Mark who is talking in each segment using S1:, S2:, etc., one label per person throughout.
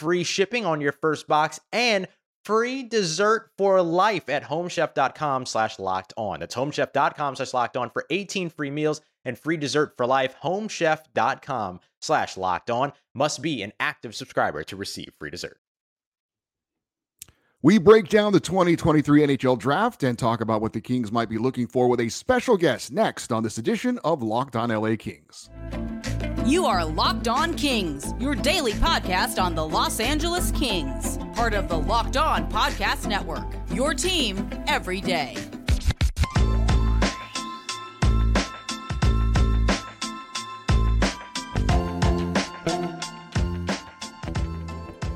S1: free shipping on your first box, and free dessert for life at homechef.com slash locked on. That's homechef.com slash locked on for 18 free meals and free dessert for life. Homechef.com slash locked on must be an active subscriber to receive free dessert.
S2: We break down the 2023 NHL draft and talk about what the Kings might be looking for with a special guest next on this edition of Locked On LA Kings.
S3: You are Locked On Kings, your daily podcast on the Los Angeles Kings, part of the Locked On Podcast Network. Your team every day.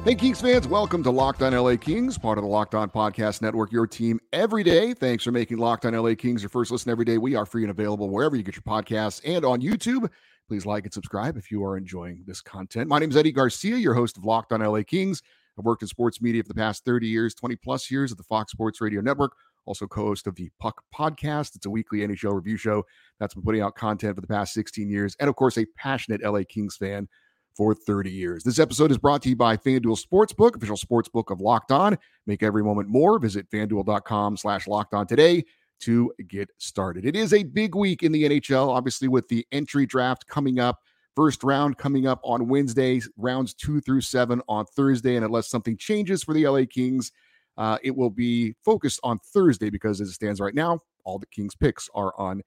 S2: Hey, Kings fans, welcome to Locked On LA Kings, part of the Locked On Podcast Network, your team every day. Thanks for making Locked On LA Kings your first listen every day. We are free and available wherever you get your podcasts and on YouTube. Please like and subscribe if you are enjoying this content. My name is Eddie Garcia, your host of Locked On LA Kings. I've worked in sports media for the past 30 years, 20 plus years at the Fox Sports Radio Network. Also, co host of the Puck Podcast. It's a weekly NHL review show that's been putting out content for the past 16 years. And of course, a passionate LA Kings fan for 30 years. This episode is brought to you by FanDuel Sportsbook, official sportsbook of Locked On. Make every moment more. Visit fanduel.com slash locked on today to get started. It is a big week in the NHL, obviously, with the entry draft coming up. First round coming up on Wednesday, rounds two through seven on Thursday. And unless something changes for the LA Kings, uh, it will be focused on Thursday because as it stands right now, all the Kings picks are on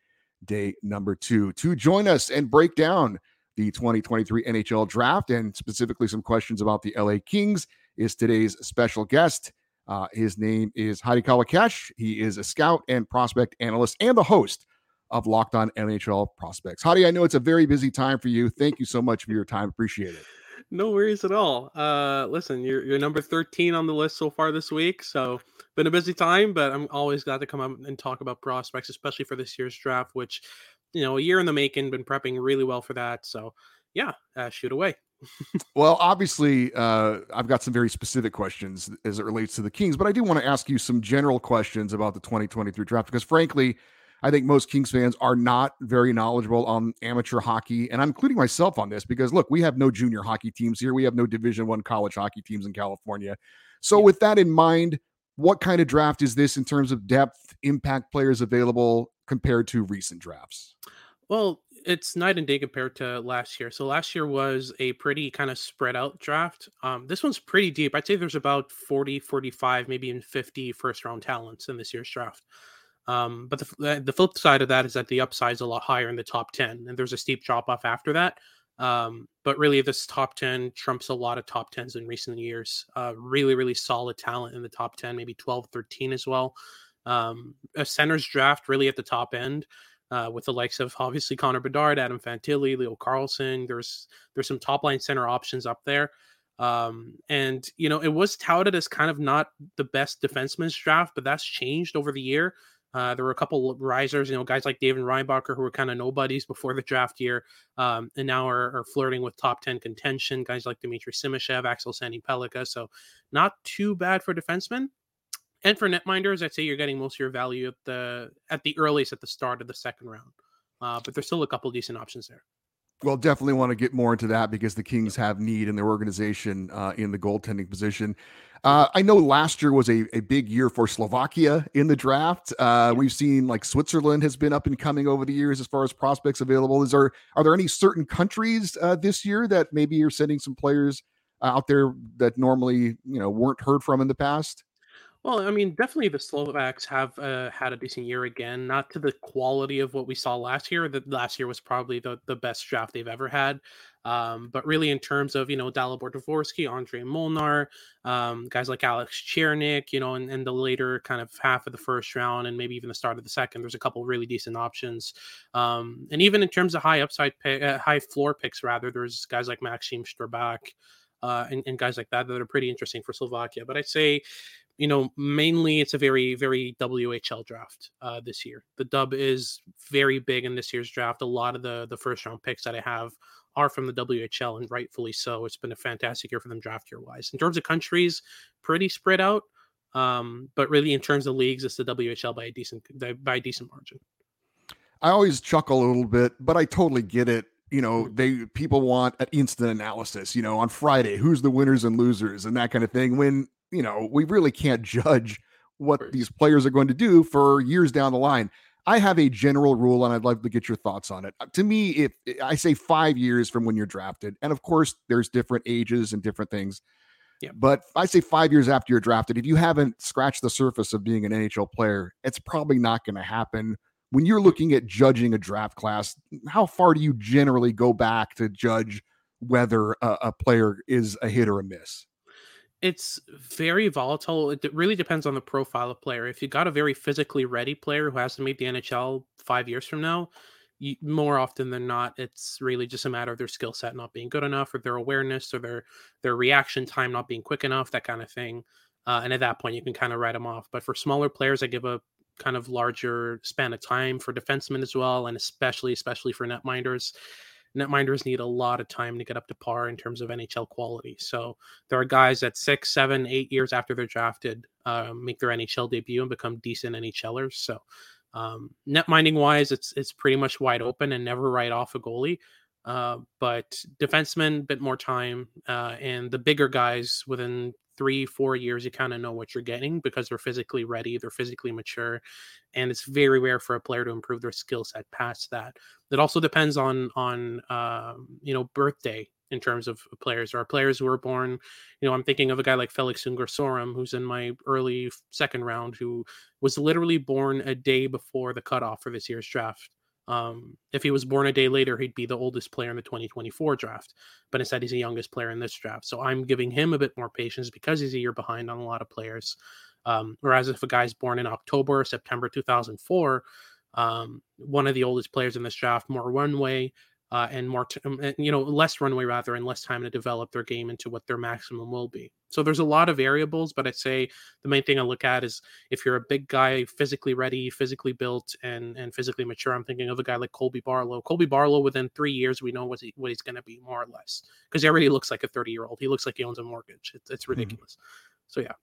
S2: day number two. To join us and break down the 2023 NHL draft and specifically some questions about the LA Kings is today's special guest. Uh, his name is Hadi Kalakeche. He is a scout and prospect analyst and the host of Locked On NHL Prospects. Hadi, I know it's a very busy time for you. Thank you so much for your time. Appreciate it.
S4: No worries at all. Uh, listen, you're, you're number 13 on the list so far this week. So, been a busy time, but I'm always glad to come up and talk about prospects, especially for this year's draft, which you know, a year in the making, been prepping really well for that. So, yeah, uh, shoot away.
S2: Well, obviously, uh, I've got some very specific questions as it relates to the Kings, but I do want to ask you some general questions about the 2023 draft because, frankly, I think most Kings fans are not very knowledgeable on amateur hockey, and I'm including myself on this because look, we have no junior hockey teams here. We have no Division One college hockey teams in California. So, with that in mind, what kind of draft is this in terms of depth, impact players available compared to recent drafts?
S4: Well, it's night and day compared to last year. So last year was a pretty kind of spread out draft. Um, this one's pretty deep. I'd say there's about 40, 45, maybe even 50 first round talents in this year's draft. Um, but the, the flip side of that is that the upside is a lot higher in the top 10, and there's a steep drop off after that. Um, but really, this top 10 trumps a lot of top 10s in recent years. Uh, really, really solid talent in the top 10, maybe 12, 13 as well. Um, a center's draft really at the top end uh, with the likes of obviously Connor Bedard, Adam Fantilli, Leo Carlsson. There's there's some top line center options up there. Um, and you know, it was touted as kind of not the best defenseman's draft, but that's changed over the year. Uh, there were a couple risers, you know, guys like David Reinbacher who were kind of nobodies before the draft year, um, and now are, are, flirting with top ten contention. Guys like Dmitry Simashev, Axel Sandin-Pellikka. So not too bad for defensemen. And for netminders, I'd say you're getting most of your value at the at the earliest at the start of the second round. Uh, but there's still a couple decent options there.
S2: Well, definitely want to get more into that because the Kings have need in their organization uh, in the goaltending position. Uh, I know last year was a, a big year for Slovakia in the draft. Uh, we've seen like Switzerland has been up and coming over the years as far as prospects available. Is there are there any certain countries uh, this year that maybe you're sending some players out there that normally you know weren't heard from in the past?
S4: Well, I mean, definitely the Slovaks have uh, had a decent year again. Not to the quality of what we saw last year. That last year was probably the, the best draft they've ever had. Um, but really, in terms of you know Dalibor Dvorsky, Andre Molnar, um, guys like Alex Ciernik, you know, and, and the later kind of half of the first round and maybe even the start of the second, there's a couple really decent options. Um, and even in terms of high upside, uh, high floor picks, rather, there's guys like Maxim Strbak. Uh, and, and, guys like that that are pretty interesting for Slovakia. But I'd say you know, mainly it's a very, very WHL draft uh, this year. The dub is very big in this year's draft. A lot of the the first round picks that I have are from the WHL, and rightfully so. It's been a fantastic year for them draft year wise. In terms of countries, pretty spread out. Um, but really, in terms of leagues, it's the WHL by a decent by a decent margin.
S2: I always chuckle a little bit, but I totally get it. You know, mm-hmm. they people want an instant analysis. You know, on Friday, who's the winners and losers and that kind of thing. When you know, we really can't judge what these players are going to do for years down the line. I have a general rule, and I'd love to get your thoughts on it. Uh, to me, if I say five years from when you're drafted, and of course, there's different ages and different things. Yeah. But I say five years after you're drafted, if you haven't scratched the surface of being an NHL player, it's probably not going to happen. When you're looking at judging a draft class, how far do you generally go back to judge whether a, a player is a hit or a miss?
S4: It's very volatile. It really depends on the profile of player. If you got a very physically ready player who has to meet the NHL five years from now, you, more often than not, it's really just a matter of their skill set not being good enough, or their awareness, or their their reaction time not being quick enough, that kind of thing. Uh, and at that point, you can kind of write them off. But for smaller players, I give a kind of larger span of time for defensemen as well, and especially especially for netminders netminders need a lot of time to get up to par in terms of NHL quality. So there are guys that six, seven, eight years after they're drafted uh, make their NHL debut and become decent NHLers. So um, net wise, it's it's pretty much wide open and never write off a goalie. Uh, but defensemen, a bit more time, uh, and the bigger guys within three, four years, you kind of know what you're getting because they're physically ready, they're physically mature, and it's very rare for a player to improve their skill set past that. It also depends on on um, you know birthday in terms of players. There are players who are born, you know, I'm thinking of a guy like Felix Unger who's in my early second round, who was literally born a day before the cutoff for this year's draft. Um, if he was born a day later, he'd be the oldest player in the 2024 draft, but instead he's the youngest player in this draft. So I'm giving him a bit more patience because he's a year behind on a lot of players. Um, whereas if a guy's born in October, September 2004, um, one of the oldest players in this draft, more runway, uh, and more, t- um, you know, less runway rather, and less time to develop their game into what their maximum will be. So there's a lot of variables, but I'd say the main thing I look at is if you're a big guy, physically ready, physically built, and and physically mature. I'm thinking of a guy like Colby Barlow. Colby Barlow, within three years, we know what he, what he's going to be more or less because he already looks like a 30 year old. He looks like he owns a mortgage. It's, it's mm-hmm. ridiculous. Mm-hmm. So yeah.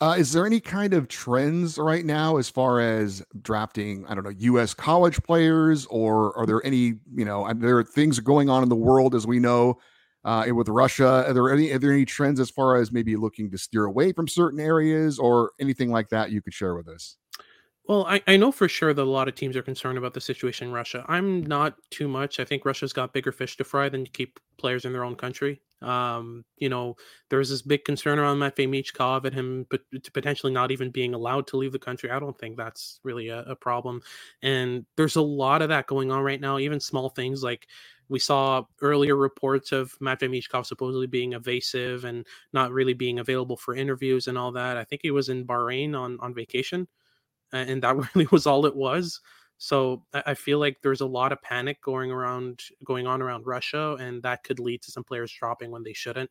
S2: Uh, is there any kind of trends right now as far as drafting? I don't know, U.S. college players, or are there any? You know, are there are things going on in the world as we know uh, with Russia. Are there any? Are there any trends as far as maybe looking to steer away from certain areas, or anything like that you could share with us?
S4: Well, I, I know for sure that a lot of teams are concerned about the situation in Russia. I'm not too much. I think Russia's got bigger fish to fry than to keep players in their own country. Um, you know, there's this big concern around Matvei Michkov and him but potentially not even being allowed to leave the country. I don't think that's really a, a problem. And there's a lot of that going on right now, even small things like we saw earlier reports of Matvei Michkov supposedly being evasive and not really being available for interviews and all that. I think he was in Bahrain on, on vacation, and that really was all it was. So I feel like there's a lot of panic going around, going on around Russia, and that could lead to some players dropping when they shouldn't.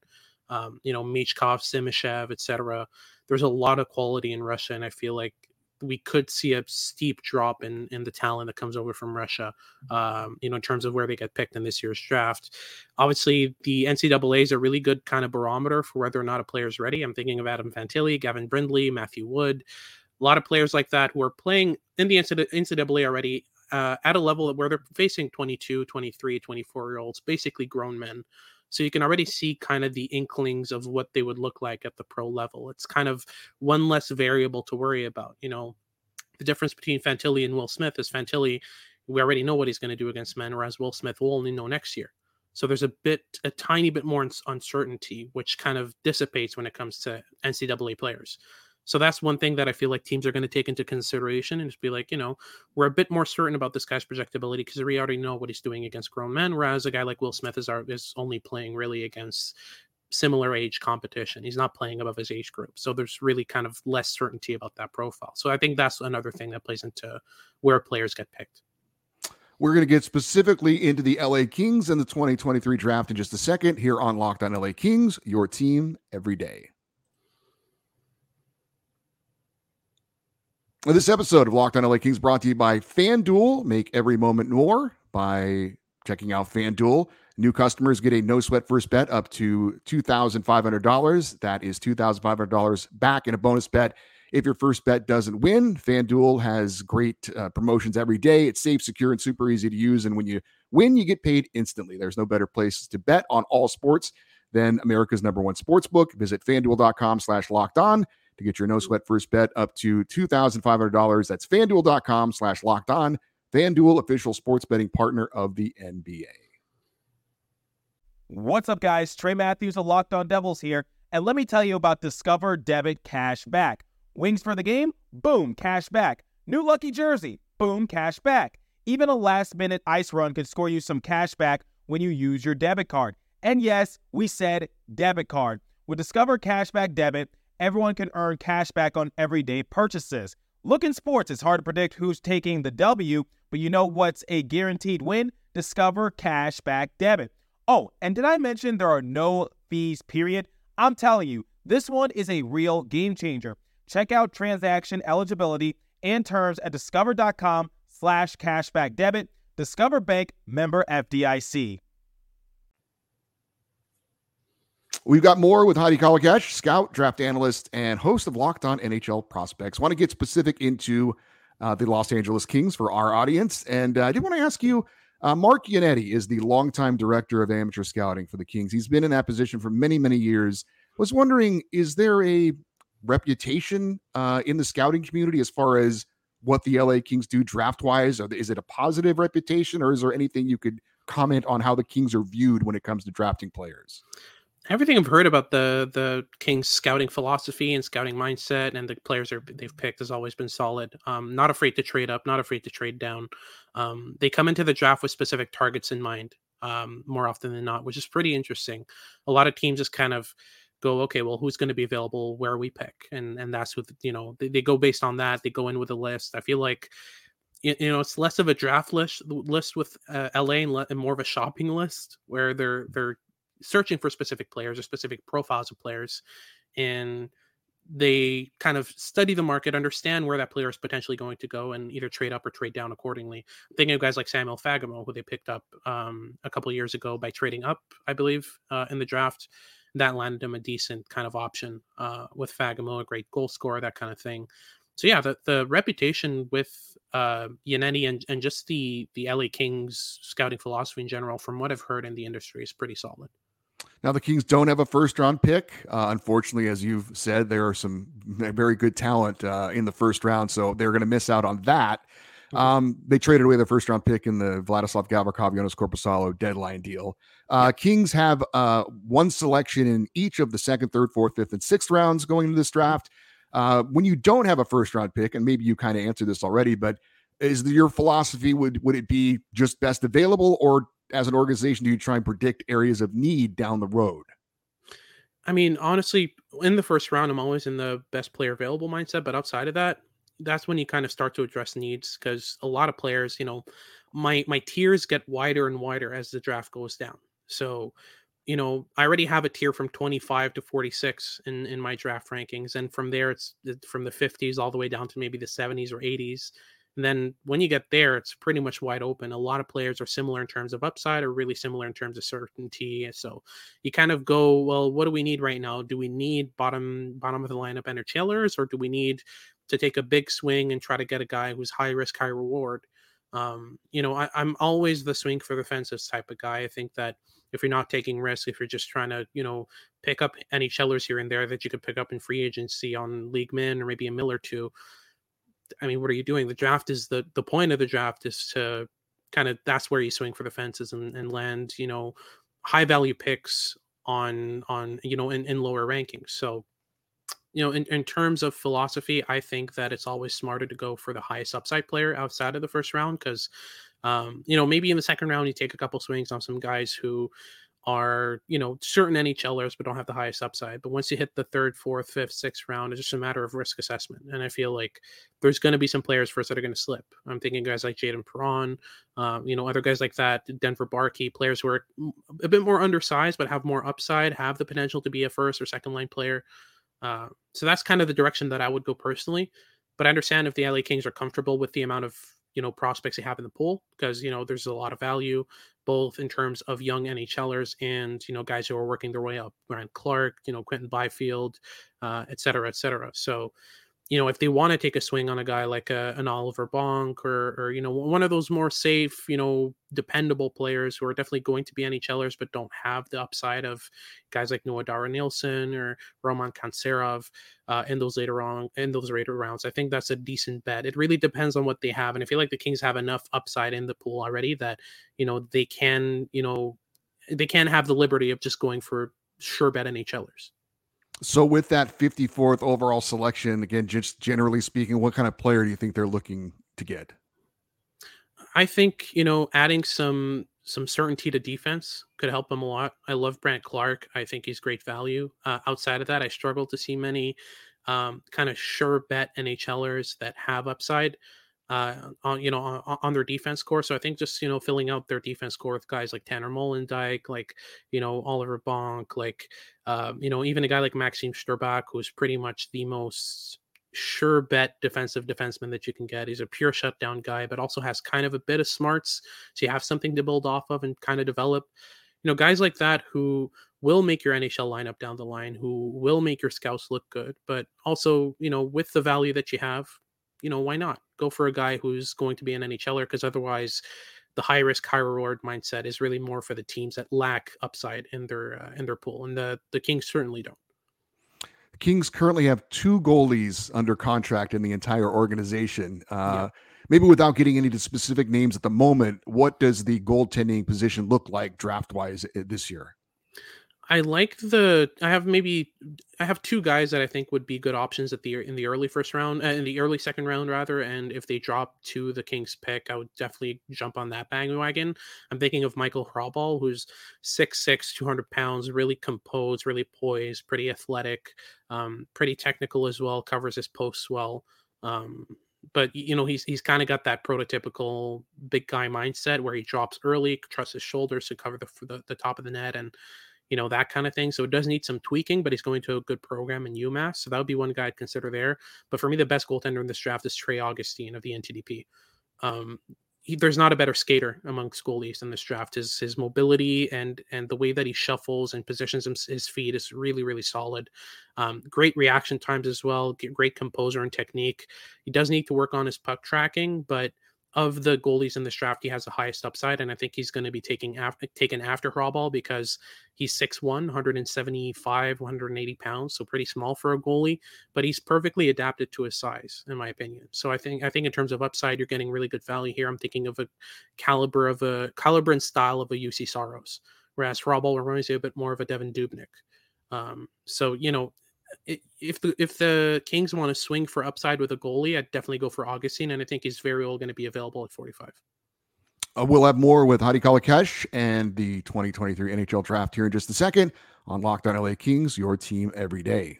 S4: Um, you know, Michkov, Simashev, etc. There's a lot of quality in Russia, and I feel like we could see a steep drop in in the talent that comes over from Russia. Um, you know, in terms of where they get picked in this year's draft. Obviously, the NCAA is a really good kind of barometer for whether or not a player is ready. I'm thinking of Adam Fantilli, Gavin Brindley, Matthew Wood a lot of players like that who are playing in the NCAA already uh, at a level where they're facing 22, 23, 24 year olds, basically grown men. So you can already see kind of the inklings of what they would look like at the pro level. It's kind of one less variable to worry about. You know, the difference between Fantilli and Will Smith is Fantilli, we already know what he's going to do against men, whereas Will Smith will only know next year. So there's a bit, a tiny bit more uncertainty, which kind of dissipates when it comes to NCAA players. So that's one thing that I feel like teams are going to take into consideration and just be like, you know, we're a bit more certain about this guy's projectability because we already know what he's doing against grown men, whereas a guy like Will Smith is, is only playing really against similar age competition. He's not playing above his age group. So there's really kind of less certainty about that profile. So I think that's another thing that plays into where players get picked.
S2: We're going to get specifically into the LA Kings and the 2023 draft in just a second here on Locked On LA Kings, your team every day. This episode of Locked On LA Kings brought to you by FanDuel. Make every moment more by checking out FanDuel. New customers get a no sweat first bet up to $2,500. That is $2,500 back in a bonus bet if your first bet doesn't win. FanDuel has great uh, promotions every day. It's safe, secure, and super easy to use. And when you win, you get paid instantly. There's no better places to bet on all sports than America's number one sports book. Visit fanduel.com slash locked on to get your no mm-hmm. sweat first bet up to $2,500. That's fanduel.com slash locked on. FanDuel, official sports betting partner of the NBA.
S5: What's up, guys? Trey Matthews of Locked On Devils here. And let me tell you about Discover Debit Cash Back. Wings for the game? Boom, cash back. New lucky jersey? Boom, cash back. Even a last minute ice run could score you some cash back when you use your debit card. And yes, we said debit card. With Discover Cashback Debit, everyone can earn cash back on everyday purchases. Look in sports, it's hard to predict who's taking the W, but you know what's a guaranteed win? Discover Cashback Debit. Oh, and did I mention there are no fees, period? I'm telling you, this one is a real game changer. Check out transaction eligibility and terms at discover.com slash cashback debit. Discover Bank member FDIC.
S2: We've got more with Hadi Kalakeche, scout, draft analyst, and host of Locked On NHL Prospects. Want to get specific into uh, the Los Angeles Kings for our audience. And uh, I did want to ask you uh, Mark Yannetti is the longtime director of amateur scouting for the Kings. He's been in that position for many, many years. Was wondering, is there a reputation uh, in the scouting community as far as what the LA Kings do draft wise? Is it a positive reputation, or is there anything you could comment on how the Kings are viewed when it comes to drafting players?
S4: Everything I've heard about the the Kings scouting philosophy and scouting mindset and the players are, they've picked has always been solid. Um, not afraid to trade up, not afraid to trade down. Um, they come into the draft with specific targets in mind um, more often than not, which is pretty interesting. A lot of teams just kind of go, okay, well, who's going to be available where we pick, and and that's what you know they, they go based on that. They go in with a list. I feel like you, know it's less of a draft list list with uh, LA and, le- and more of a shopping list where they're they're searching for specific players or specific profiles of players and they kind of study the market, understand where that player is potentially going to go, and either trade up or trade down accordingly. I'm thinking of guys like Samuel Fagemo, who they picked up um, a couple years ago by trading up, I believe, uh, in the draft. That landed him a decent kind of option uh, with Fagemo, a great goal scorer, that kind of thing. So yeah, the, the reputation with uh, and, and just the the LA Kings scouting philosophy in general, from what I've heard in the industry, is pretty solid.
S2: Now, the Kings don't have a first round pick. Uh, unfortunately, as you've said, there are some very good talent uh, in the first round, so they're going to miss out on that. Mm-hmm. Um, they traded away their first round pick in the Vladislav Gavrikov, Jonas Korpisalo deadline deal. Uh, Kings have uh, one selection in each of the second, third, fourth, fifth, and sixth rounds going into this draft. Uh, when you don't have a first round pick, and maybe you kind of answered this already, but is the, your philosophy would would it be just best available, or as an organization do you try and predict areas of need down the road?
S4: I mean, honestly, in the first round, I'm always in the best player available mindset. But outside of that, that's when you kind of start to address needs because a lot of players, you know, my my tiers get wider and wider as the draft goes down. So, you know, I already have a tier from 25 to 46 in in my draft rankings, and from there, it's from the 50s all the way down to maybe the 70s or 80s. And then when you get there, it's pretty much wide open. A lot of players are similar in terms of upside or really similar in terms of certainty. So you kind of go, well, what do we need right now? Do we need bottom bottom of the lineup NHLers or do we need to take a big swing and try to get a guy who's high risk, high reward? Um, you know, I, I'm always the swing for the fences type of guy. I think that if you're not taking risks, if you're just trying to, you know, pick up NHLers here and there that you could pick up in free agency on league min or maybe a mill or two, I mean, what are you doing? The draft is the the point of the draft is to kind of that's where you swing for the fences and, and land, you know, high value picks on on you know in, in lower rankings. So you know, in, in terms of philosophy, I think that it's always smarter to go for the highest upside player outside of the first round because, um, you know, maybe in the second round you take a couple swings on some guys who are you know certain NHLers but don't have the highest upside. But once you hit the third, fourth, fifth, sixth round, it's just a matter of risk assessment. And I feel like there's going to be some players first that are going to slip. I'm thinking guys like Jayden Perron, uh, you know, other guys like that, Denver Barkey, players who are a bit more undersized but have more upside, have the potential to be a first or second line player. Uh, so that's kind of the direction that I would go personally. But I understand if the LA Kings are comfortable with the amount of you know prospects they have in the pool because you know there's a lot of value both in terms of young NHLers and you know guys who are working their way up, Ryan Clark, you know Quinton Byfield, uh, et cetera, et cetera. So you know, if they want to take a swing on a guy like a, uh, an Oliver Bonk or, or, you know, one of those more safe, you know, dependable players who are definitely going to be NHLers but don't have the upside of guys like Noah Dower Nilsson or Roman Kantserov uh, in those later on in those later rounds, I think that's a decent bet. It really depends on what they have, and I feel like the Kings have enough upside in the pool already that you know they can, you know, they can have the liberty of just going for sure bet NHLers.
S2: So, with that 54th overall selection, again, just generally speaking, what kind of player do you think they're looking to get?
S4: I think you know adding some some certainty to defense could help them a lot. I love Brandt Clarke. I think he's great value. Uh, outside of that, I struggle to see many um, kind of sure bet NHLers that have upside uh, on you know on, on, their defense core. So I think just you know filling out their defense core with guys like Tanner Molendyk, like you know Oliver Bonk, like uh, you know even a guy like Maxim Strbak, who's pretty much the most sure bet defensive defenseman that you can get. He's a pure shutdown guy, but also has kind of a bit of smarts, so you have something to build off of and kind of develop. You know, guys like that who will make your NHL lineup down the line, who will make your scouts look good, but also, you know, with the value that you have, you know, why not go for a guy who's going to be an NHLer? Because otherwise, the high risk, high reward mindset is really more for the teams that lack upside in their uh, in their pool, and the the Kings certainly don't.
S2: The Kings currently have two goalies under contract in the entire organization. Uh, yeah. Maybe without getting into specific names at the moment, what does the goaltending position look like draft wise uh, this year?
S4: I like the. I have maybe I have two guys that I think would be good options at the in the early first round, uh, in the early second round rather. And if they drop to the Kings pick, I would definitely jump on that bandwagon. I'm thinking of Michael Hrabal, who's 6'6", 200 pounds, really composed, really poised, pretty athletic, um, pretty technical as well. Covers his posts well. Um, but you know he's he's kind of got that prototypical big guy mindset where he drops early, trusts his shoulders to cover the, the the top of the net, and you know, that kind of thing. So it does need some tweaking, but he's going to a good program in UMass. So that would be one guy I'd consider there. But for me, the best goaltender in this draft is Trey Augustine of the NTDP. Um, he, there's not a better skater amongst goalies in this draft. His his mobility and and the way that he shuffles and positions his, his feet is really really solid. Um, great reaction times as well. Great composer and technique. He does need to work on his puck tracking, but of the goalies in this draft, he has the highest upside, and I think he's going to be taking after taken after Hrabal because he's 6'1", 175, 180 pounds, so pretty small for a goalie, but he's perfectly adapted to his size, in my opinion. So I think I think in terms of upside, you're getting really good value here. I'm thinking of a caliber of a caliber and style of a Juuse Saros, whereas Hrabal reminds you a bit more of a Devan Dubnyk. Um, so you know, if the if the Kings want to swing for upside with a goalie, I'd definitely go for Augustine, and I think he's very well going to be available at 45.
S2: Uh, we'll have more with Hadi Kalakeche and the 2023 NHL draft here in just a second on Locked On LA Kings, your team every day.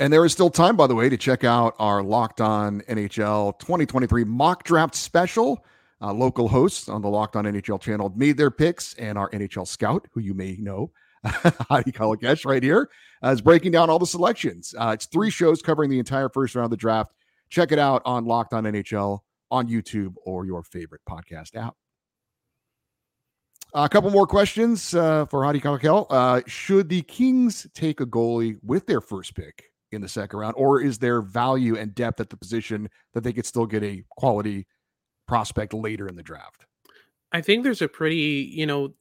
S2: And there is still time, by the way, to check out our Locked On NHL 2023 mock draft special. Uh, local hosts on the Locked On NHL channel made their picks, and our NHL scout, who you may know, Hadi Kalakeche, right here, uh, is breaking down all the selections. Uh, it's three shows covering the entire first round of the draft. Check it out on Locked On NHL on YouTube or your favorite podcast app. A couple more questions uh, for Hadi Kakel. Uh, should the Kings take a goalie with their first pick in the second round, or is there value and depth at the position that they could still get a quality prospect later in the draft?
S4: I think there's a pretty, you know,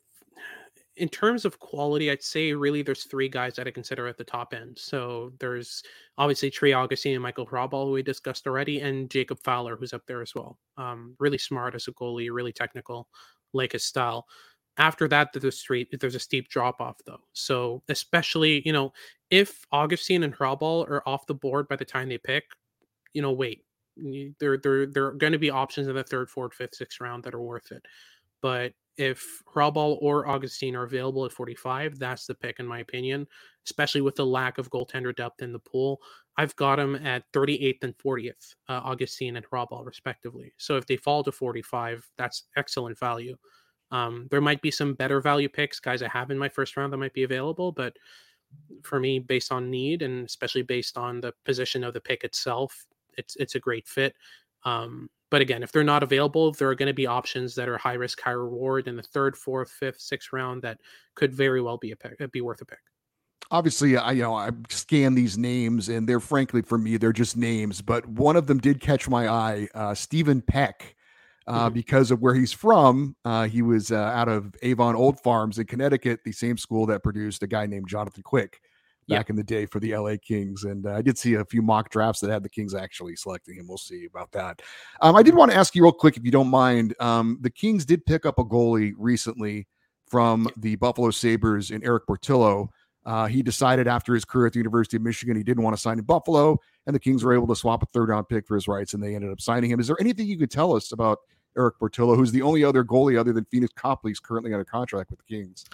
S4: in terms of quality, I'd say really there's three guys that I consider at the top end. So there's obviously Trey Augustine and Michael Hrabal, who we discussed already, and Jacob Fowler, who's up there as well. Um, really smart as a goalie, really technical, like his style. After that, there's a street, there's a steep drop off though. So especially, you know, if Augustine and Hrabal are off the board by the time they pick, you know, wait. There, there, there are going to be options in the third, fourth, fifth, sixth round that are worth it. But if Hrabal or Augustine are available at 45, that's the pick, in my opinion, especially with the lack of goaltender depth in the pool. I've got them at 38th and 40th, uh, Augustine and Hrabal, respectively. So if they fall to 45, that's excellent value. Um, there might be some better value picks, guys I have in my first round that might be available, but for me, based on need and especially based on the position of the pick itself, it's it's a great fit. Um, but again, if they're not available, there are going to be options that are high risk, high reward in the third, fourth, fifth, sixth round that could very well be a pick, be worth a pick.
S2: Obviously, I you know I scan these names, and they're frankly for me they're just names. But one of them did catch my eye, uh, Stephen Peck, uh, mm-hmm. because of where he's from. Uh, he was uh, out of Avon Old Farms in Connecticut, the same school that produced a guy named Jonathan Quick back yeah. in the day for the LA Kings. And uh, I did see a few mock drafts that had the Kings actually selecting him. We'll see about that. Um, I did want to ask you real quick, if you don't mind. Um, the Kings did pick up a goalie recently from the Buffalo Sabres in Erik Portillo. Uh, he decided after his career at the University of Michigan, he didn't want to sign in Buffalo, and the Kings were able to swap a third round pick for his rights, and they ended up signing him. Is there anything you could tell us about Erik Portillo, who's the only other goalie other than Pheonix Copley is currently under contract with the Kings?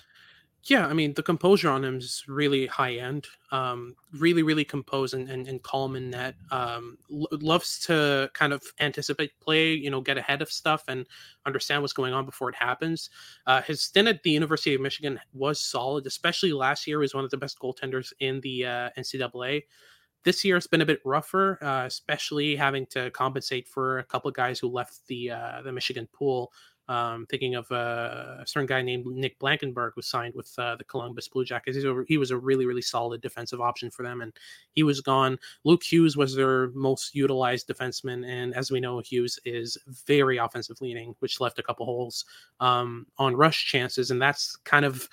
S4: Yeah, I mean the composure on him is really high end. Um, really, really composed and, and, and calm in net. Um, lo- loves to kind of anticipate play, you know, get ahead of stuff and understand what's going on before it happens. Uh, his stint at the University of Michigan was solid, especially last year. He was one of the best goaltenders in the uh, NCAA. This year it's been a bit rougher, uh, especially having to compensate for a couple of guys who left the uh, the Michigan pool. Um, thinking of uh, a certain guy named Nick Blankenburg who signed with uh, the Columbus Blue Jackets. A, he was a really, really solid defensive option for them, and he was gone. Luke Hughes was their most utilized defenseman, and as we know, Hughes is very offensive leaning, which left a couple holes um, on rush chances, and that's kind of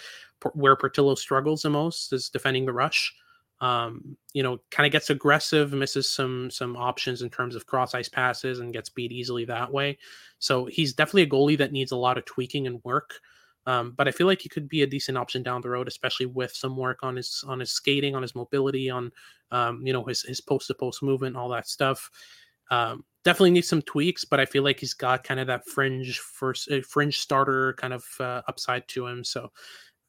S4: where Portillo struggles the most is defending the rush um, you know, kind of gets aggressive, misses some some options in terms of cross ice passes, and gets beat easily that way. So he's definitely a goalie that needs a lot of tweaking and work. Um, but I feel like he could be a decent option down the road, especially with some work on his on his skating, on his mobility, on um, you know his his post to post movement, all that stuff. Um, definitely needs some tweaks, but I feel like he's got kind of that fringe first uh, fringe starter kind of uh, upside to him. So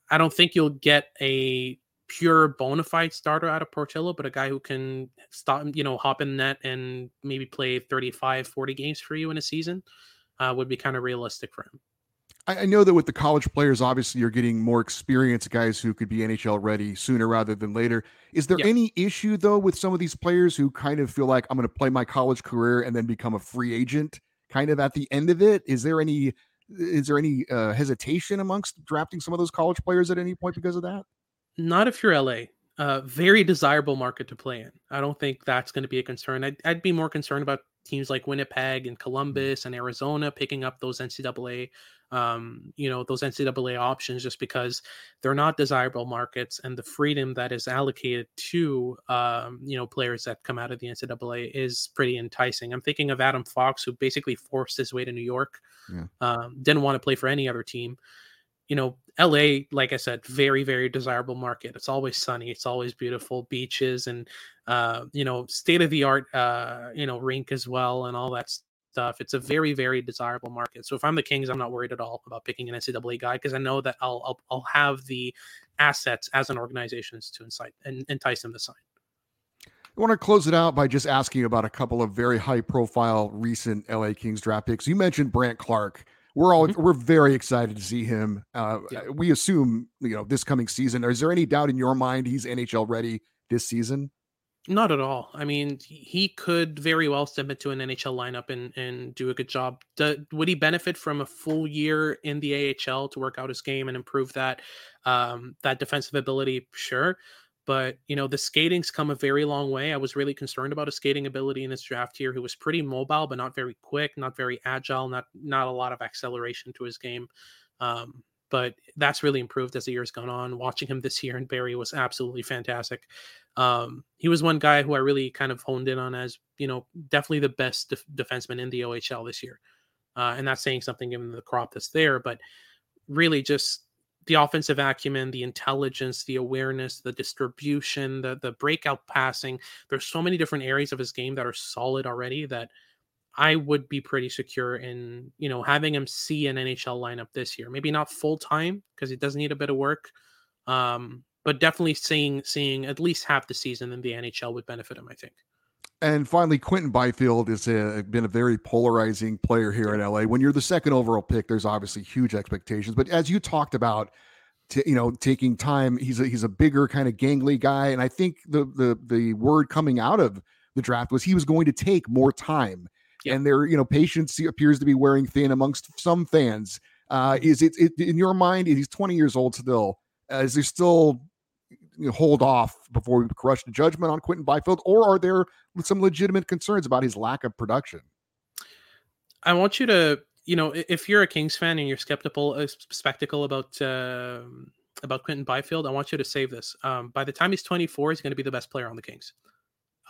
S4: I don't think you'll get a pure bona fide starter out of Portillo, but a guy who can stop, you know, hop in net and maybe play 35, 40 games for you in a season uh, would be kind of realistic for him.
S2: I know that with the college players, obviously you're getting more experienced guys who could be NHL ready sooner rather than later. Is there any issue though with some of these players who kind of feel like I'm going to play my college career and then become a free agent kind of at the end of it? Is there any is there any uh, hesitation amongst drafting some of those college players at any point because of that?
S4: Not if you're LA. Uh, very desirable market to play in. I don't think that's going to be a concern. I'd, I'd be more concerned about teams like Winnipeg and mm. Columbus and Arizona picking up those NCAA, um, you know, those NCAA options just because they're not desirable markets and the freedom that is allocated to, um, you know, players that come out of the NCAA is pretty enticing. I'm thinking of Adam Fox, who basically forced his way to New York, yeah. um, didn't want to play for any other team you know, LA, like I said, very, very desirable market. It's always sunny, it's always beautiful beaches and uh, you know, state of the art uh, you know, rink as well and all that stuff. It's a very, very desirable market. So if I'm the Kings, I'm not worried at all about picking an NCAA guy because I know that I'll, I'll I'll have the assets as an organization to incite and entice them to sign.
S2: I want to close it out by just asking about a couple of very high profile recent LA Kings draft picks. You mentioned Brandt Clarke. We're all mm-hmm. we're very excited to see him. Uh, yeah. We assume you know this coming season. Is there any doubt in your mind he's NHL ready this season?
S4: Not at all. I mean, he could very well step into an NHL lineup and and do a good job. Do, would he benefit from a full year in the AHL to work out his game and improve that um, that defensive ability? Sure, but you know the skating's come a very long way. I was really concerned about his skating ability in his draft here. He was pretty mobile, but not very quick, not very agile, not not a lot of acceleration to his game. Um, but that's really improved as the years gone on. Watching him this year in Barrie was absolutely fantastic. Um, he was one guy who I really kind of honed in on as you know definitely the best def- defenseman in the OHL this year, uh, and that's saying something given the crop that's there. But really, just the offensive acumen, the intelligence, the awareness, the distribution, the the breakout passing. There's so many different areas of his game that are solid already that I would be pretty secure in you know having him see an NHL lineup this year. Maybe not full time because he does need a bit of work, um, but definitely seeing seeing at least half the season in the NHL would benefit him. I think.
S2: And finally, Quinton Byfield has been a very polarizing player here in LA. When you're the second overall pick, there's obviously huge expectations. But as you talked about, t- you know, taking time, he's a, he's a bigger kind of gangly guy, and I think the the the word coming out of the draft was he was going to take more time. Yeah. And there, you know, patience appears to be wearing thin amongst some fans. Uh, is it, it in your mind? He's 20 years old still. Uh, is there still you know, hold off before we crush the judgment on Quinton Byfield, or are there some legitimate concerns about his lack of production?
S4: I want you to, you know, if you're a Kings fan and you're skeptical, uh, spectacle about uh, about Quinton Byfield, I want you to save this. Um, by the time he's 24, he's going to be the best player on the Kings.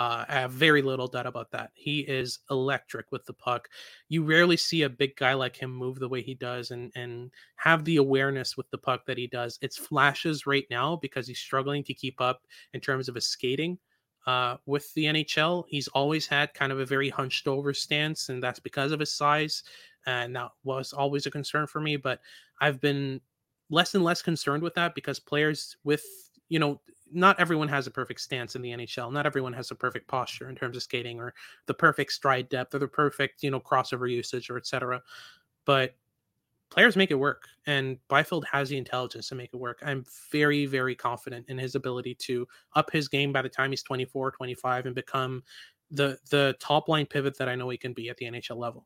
S4: Uh, I have very little doubt about that. He is electric with the puck. You rarely see a big guy like him move the way he does and and have the awareness with the puck that he does. It's flashes right now because he's struggling to keep up in terms of his skating. Uh, with the NHL, he's always had kind of a very hunched over stance, and that's because of his size. And that was always a concern for me. But I've been less and less concerned with that because players with you know not everyone has a perfect stance in the NHL. Not everyone has a perfect posture in terms of skating or the perfect stride depth or the perfect, you know, crossover usage or etc. But players make it work and Byfield has the intelligence to make it work. I'm very very confident in his ability to up his game by the time he's 24, 25 and become the the top line pivot that I know he can be at the NHL level.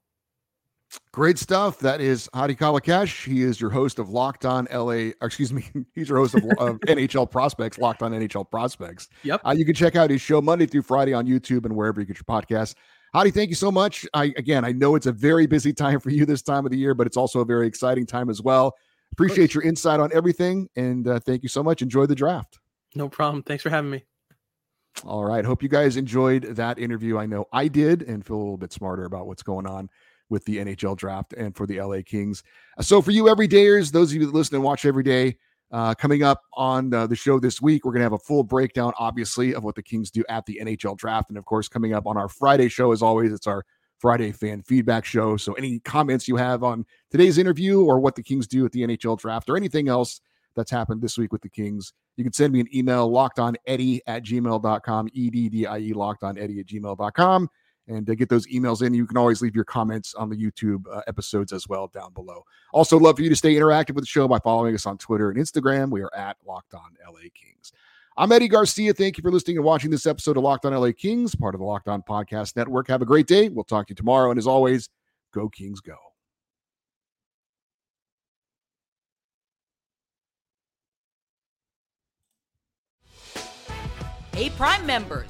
S2: Great stuff. That is Hadi Kalakeche. He is your host of Locked On LA. excuse me, he's your host of, of NHL Prospects, Locked On NHL Prospects.
S4: Yep.
S2: Uh, you can check out his show Monday through Friday on YouTube and wherever you get your podcasts. Hadi, thank you so much. I again, I know it's a very busy time for you this time of the year, but it's also a very exciting time as well. Appreciate your insight on everything, and uh, thank you so much. Enjoy the draft.
S4: No problem. Thanks for having me.
S2: All right. Hope you guys enjoyed that interview. I know I did, and feel a little bit smarter about what's going on with the NHL draft and for the LA Kings. Uh, so for you everydayers, those of you that listen and watch every day, uh, coming up on uh, the show this week, we're going to have a full breakdown, obviously, of what the Kings do at the NHL draft. And of course, coming up on our Friday show, as always, it's our Friday fan feedback show. So any comments you have on today's interview or what the Kings do at the NHL draft or anything else that's happened this week with the Kings, you can send me an email, locked on Eddie at gmail.com, E D D I E, locked on Eddie at gmail.com and uh, get those emails in. You can always leave your comments on the YouTube uh, episodes as well down below. Also, love for you to stay interactive with the show by following us on Twitter and Instagram. We are at Locked On LA Kings. I'm Eddie Garcia. Thank you for listening and watching this episode of Locked On LA Kings, part of the Locked On Podcast Network. Have a great day. We'll talk to you tomorrow. And as always, go Kings, go.
S3: Hey, Prime members